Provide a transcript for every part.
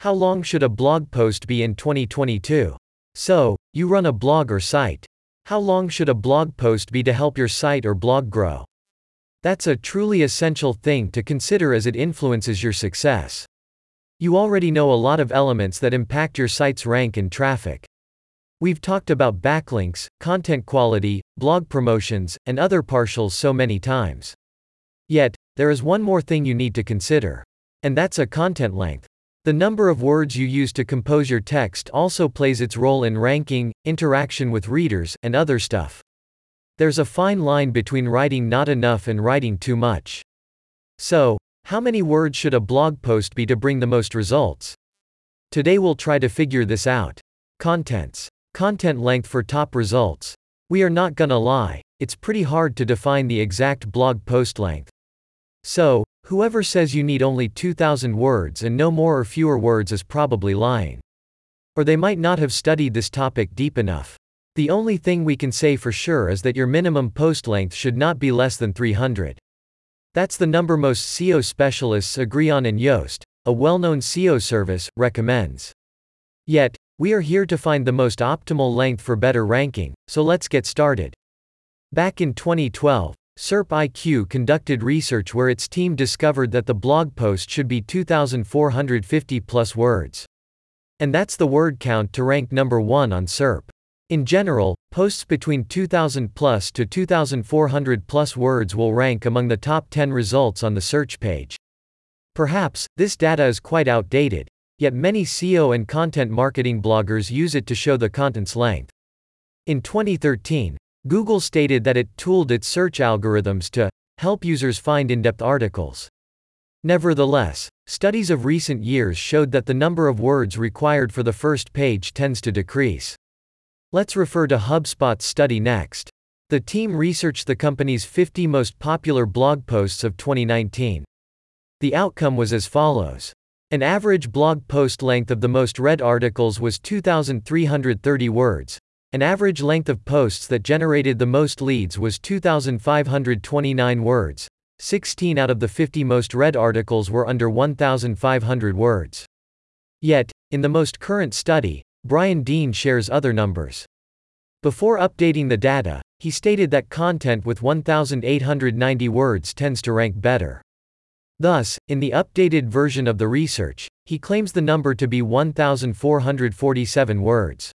How long should a blog post be in 2022? So, you run a blog or site. How long should a blog post be to help your site or blog grow? That's a truly essential thing to consider as it influences your success. You already know a lot of elements that impact your site's rank and traffic. We've talked about backlinks, content quality, blog promotions, and other partials so many times. Yet, there is one more thing you need to consider. And that's a content length. The number of words you use to compose your text also plays its role in ranking, interaction with readers, and other stuff. There's a fine line between writing not enough and writing too much. So, how many words should a blog post be to bring the most results? Today we'll try to figure this out. Contents. Content length for top results. We are not gonna lie, it's pretty hard to define the exact blog post length. So, Whoever says you need only 2,000 words and no more or fewer words is probably lying. Or they might not have studied this topic deep enough. The only thing we can say for sure is that your minimum post length should not be less than 300. That's the number most SEO specialists agree on and Yoast, a well-known SEO service, recommends. Yet, we are here to find the most optimal length for better ranking, so let's get started. Back in 2012, SERP IQ conducted research where its team discovered that the blog post should be 2,450 plus words. And that's the word count to rank number 1 on SERP. In general, posts between 2,000 plus to 2,400 plus words will rank among the top 10 results on the search page. Perhaps, this data is quite outdated, yet many SEO and content marketing bloggers use it to show the content's length. In 2013, Google stated that it tooled its search algorithms to help users find in depth articles. Nevertheless, studies of recent years showed that the number of words required for the first page tends to decrease. Let's refer to HubSpot's study next. The team researched the company's 50 most popular blog posts of 2019. The outcome was as follows. An average blog post length of the most read articles was 2,330 words, an average length of posts that generated the most leads was 2,529 words. 16 out of the 50 most read articles were under 1,500 words. Yet, in the most current study, Brian Dean shares other numbers. Before updating the data, he stated that content with 1,890 words tends to rank better. Thus, in the updated version of the research, he claims the number to be 1,447 words.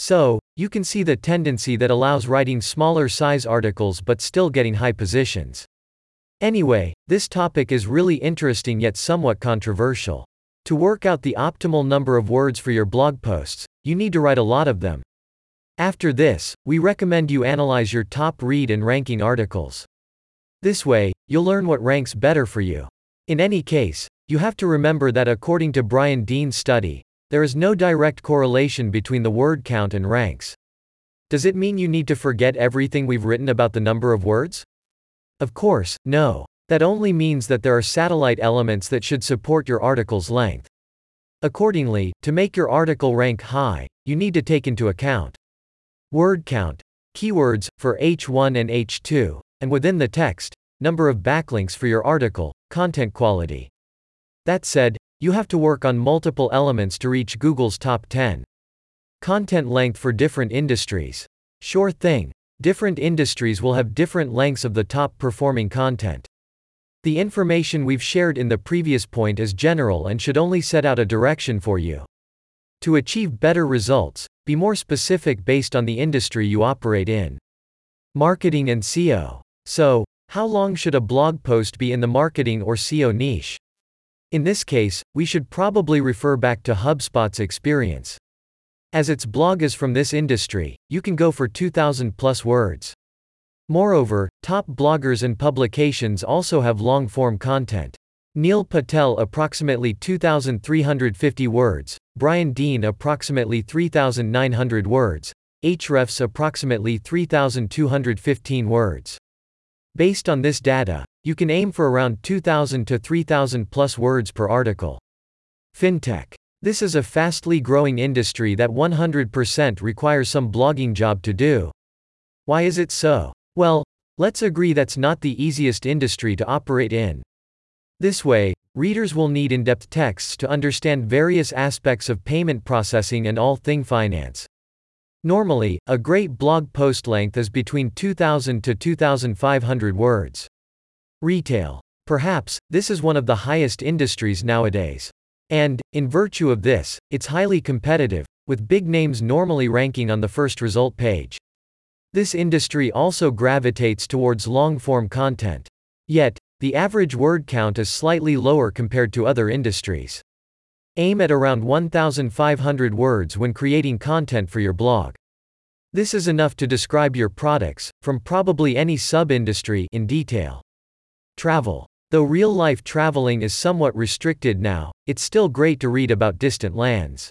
So, you can see the tendency that allows writing smaller size articles but still getting high positions. Anyway, this topic is really interesting yet somewhat controversial. To work out the optimal number of words for your blog posts, you need to write a lot of them. After this, we recommend you analyze your top read and ranking articles. This way, you'll learn what ranks better for you. In any case, you have to remember that according to Brian Dean's study, there is no direct correlation between the word count and ranks. Does it mean you need to forget everything we've written about the number of words? Of course, no. That only means that there are satellite elements that should support your article's length. Accordingly, to make your article rank high, you need to take into account word count, keywords for H1 and H2, and within the text, number of backlinks for your article, content quality. That said, you have to work on multiple elements to reach Google's top 10. Content length for different industries. Sure thing. Different industries will have different lengths of the top performing content. The information we've shared in the previous point is general and should only set out a direction for you. To achieve better results, be more specific based on the industry you operate in. Marketing and SEO. So, how long should a blog post be in the marketing or SEO niche? In this case, we should probably refer back to HubSpot's experience. As its blog is from this industry, you can go for 2,000 plus words. Moreover, top bloggers and publications also have long form content. Neil Patel approximately 2,350 words, Brian Dean approximately 3,900 words, Ahrefs approximately 3,215 words. Based on this data, you can aim for around 2,000 to 3,000 plus words per article. FinTech. This is a fastly growing industry that 100% requires some blogging job to do. Why is it so? Well, let's agree that's not the easiest industry to operate in. This way, readers will need in-depth texts to understand various aspects of payment processing and all thing finance. Normally, a great blog post length is between 2000 to 2500 words. Retail. Perhaps, this is one of the highest industries nowadays. And, in virtue of this, it's highly competitive, with big names normally ranking on the first result page. This industry also gravitates towards long form content. Yet, the average word count is slightly lower compared to other industries. Aim at around 1,500 words when creating content for your blog. This is enough to describe your products, from probably any sub industry, in detail. Travel. Though real life traveling is somewhat restricted now, it's still great to read about distant lands.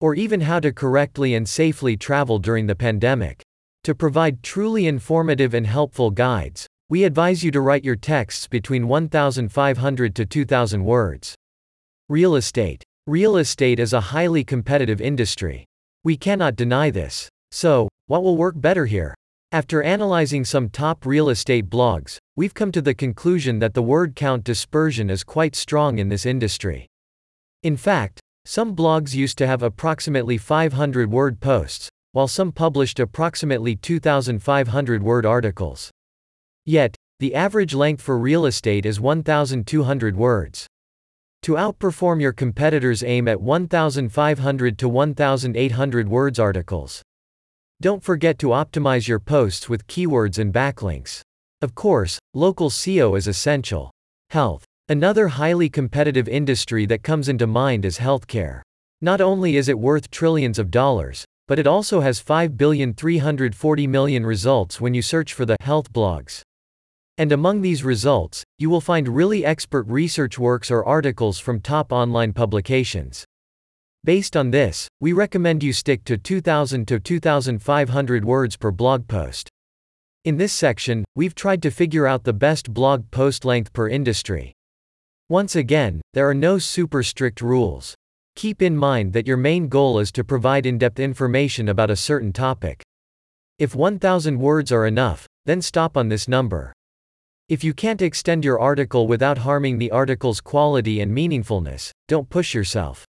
Or even how to correctly and safely travel during the pandemic. To provide truly informative and helpful guides, we advise you to write your texts between 1,500 to 2,000 words. Real estate. Real estate is a highly competitive industry. We cannot deny this. So, what will work better here? After analyzing some top real estate blogs, we've come to the conclusion that the word count dispersion is quite strong in this industry. In fact, some blogs used to have approximately 500 word posts, while some published approximately 2,500 word articles. Yet, the average length for real estate is 1,200 words. To outperform your competitors, aim at 1,500 to 1,800 words articles. Don't forget to optimize your posts with keywords and backlinks. Of course, local SEO is essential. Health. Another highly competitive industry that comes into mind is healthcare. Not only is it worth trillions of dollars, but it also has 5,340 million results when you search for the health blogs. And among these results, you will find really expert research works or articles from top online publications. Based on this, we recommend you stick to 2000 to 2500 words per blog post. In this section, we've tried to figure out the best blog post length per industry. Once again, there are no super strict rules. Keep in mind that your main goal is to provide in depth information about a certain topic. If 1000 words are enough, then stop on this number. If you can't extend your article without harming the article's quality and meaningfulness, don't push yourself.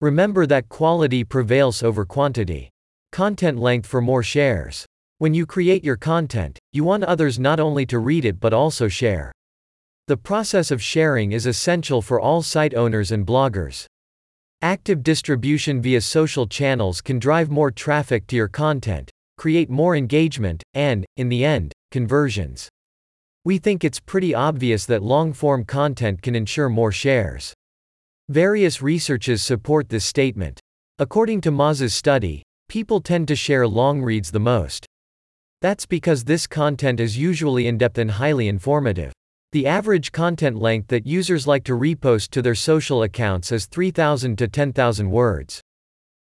Remember that quality prevails over quantity. Content length for more shares. When you create your content, you want others not only to read it but also share. The process of sharing is essential for all site owners and bloggers. Active distribution via social channels can drive more traffic to your content, create more engagement, and, in the end, conversions. We think it's pretty obvious that long form content can ensure more shares. Various researches support this statement. According to Moz's study, people tend to share long reads the most. That's because this content is usually in depth and highly informative. The average content length that users like to repost to their social accounts is 3,000 to 10,000 words.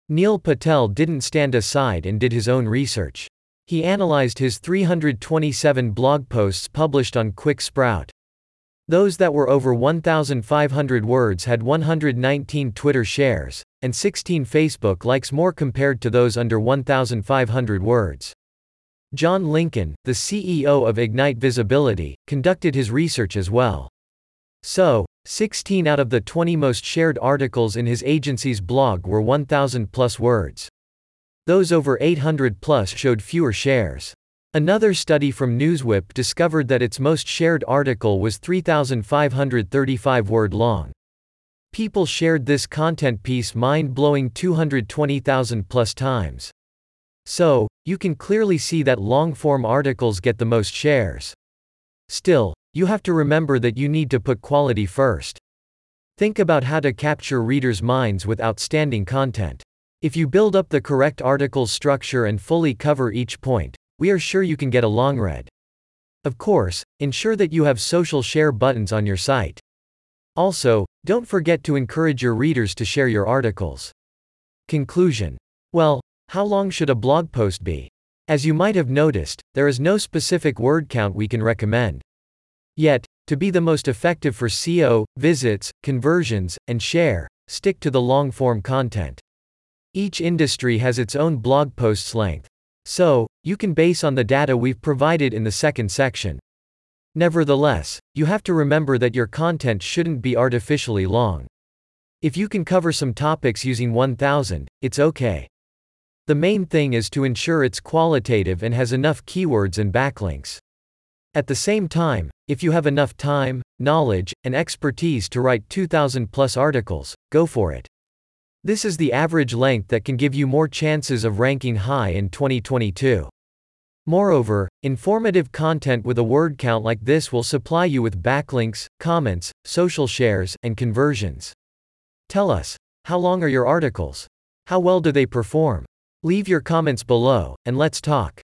Neil Patel didn't stand aside and did his own research. He analyzed his 327 blog posts published on Quick Sprout. Those that were over 1,500 words had 119 Twitter shares, and 16 Facebook likes more compared to those under 1,500 words. John Lincoln, the CEO of Ignite Visibility, conducted his research as well. So, 16 out of the 20 most shared articles in his agency's blog were 1,000 plus words. Those over 800 plus showed fewer shares. Another study from Newswhip discovered that its most shared article was 3,535 word long. People shared this content piece mind blowing 220,000 plus times. So, you can clearly see that long form articles get the most shares. Still, you have to remember that you need to put quality first. Think about how to capture readers' minds with outstanding content. If you build up the correct article structure and fully cover each point, we are sure you can get a long read. Of course, ensure that you have social share buttons on your site. Also, don't forget to encourage your readers to share your articles. Conclusion. Well, how long should a blog post be? As you might have noticed, there is no specific word count we can recommend. Yet, to be the most effective for SEO, visits, conversions, and share, stick to the long form content. Each industry has its own blog post's length. So, you can base on the data we've provided in the second section. Nevertheless, you have to remember that your content shouldn't be artificially long. If you can cover some topics using 1000, it's okay. The main thing is to ensure it's qualitative and has enough keywords and backlinks. At the same time, if you have enough time, knowledge, and expertise to write 2000 plus articles, go for it. This is the average length that can give you more chances of ranking high in 2022. Moreover, informative content with a word count like this will supply you with backlinks, comments, social shares, and conversions. Tell us, how long are your articles? How well do they perform? Leave your comments below, and let's talk.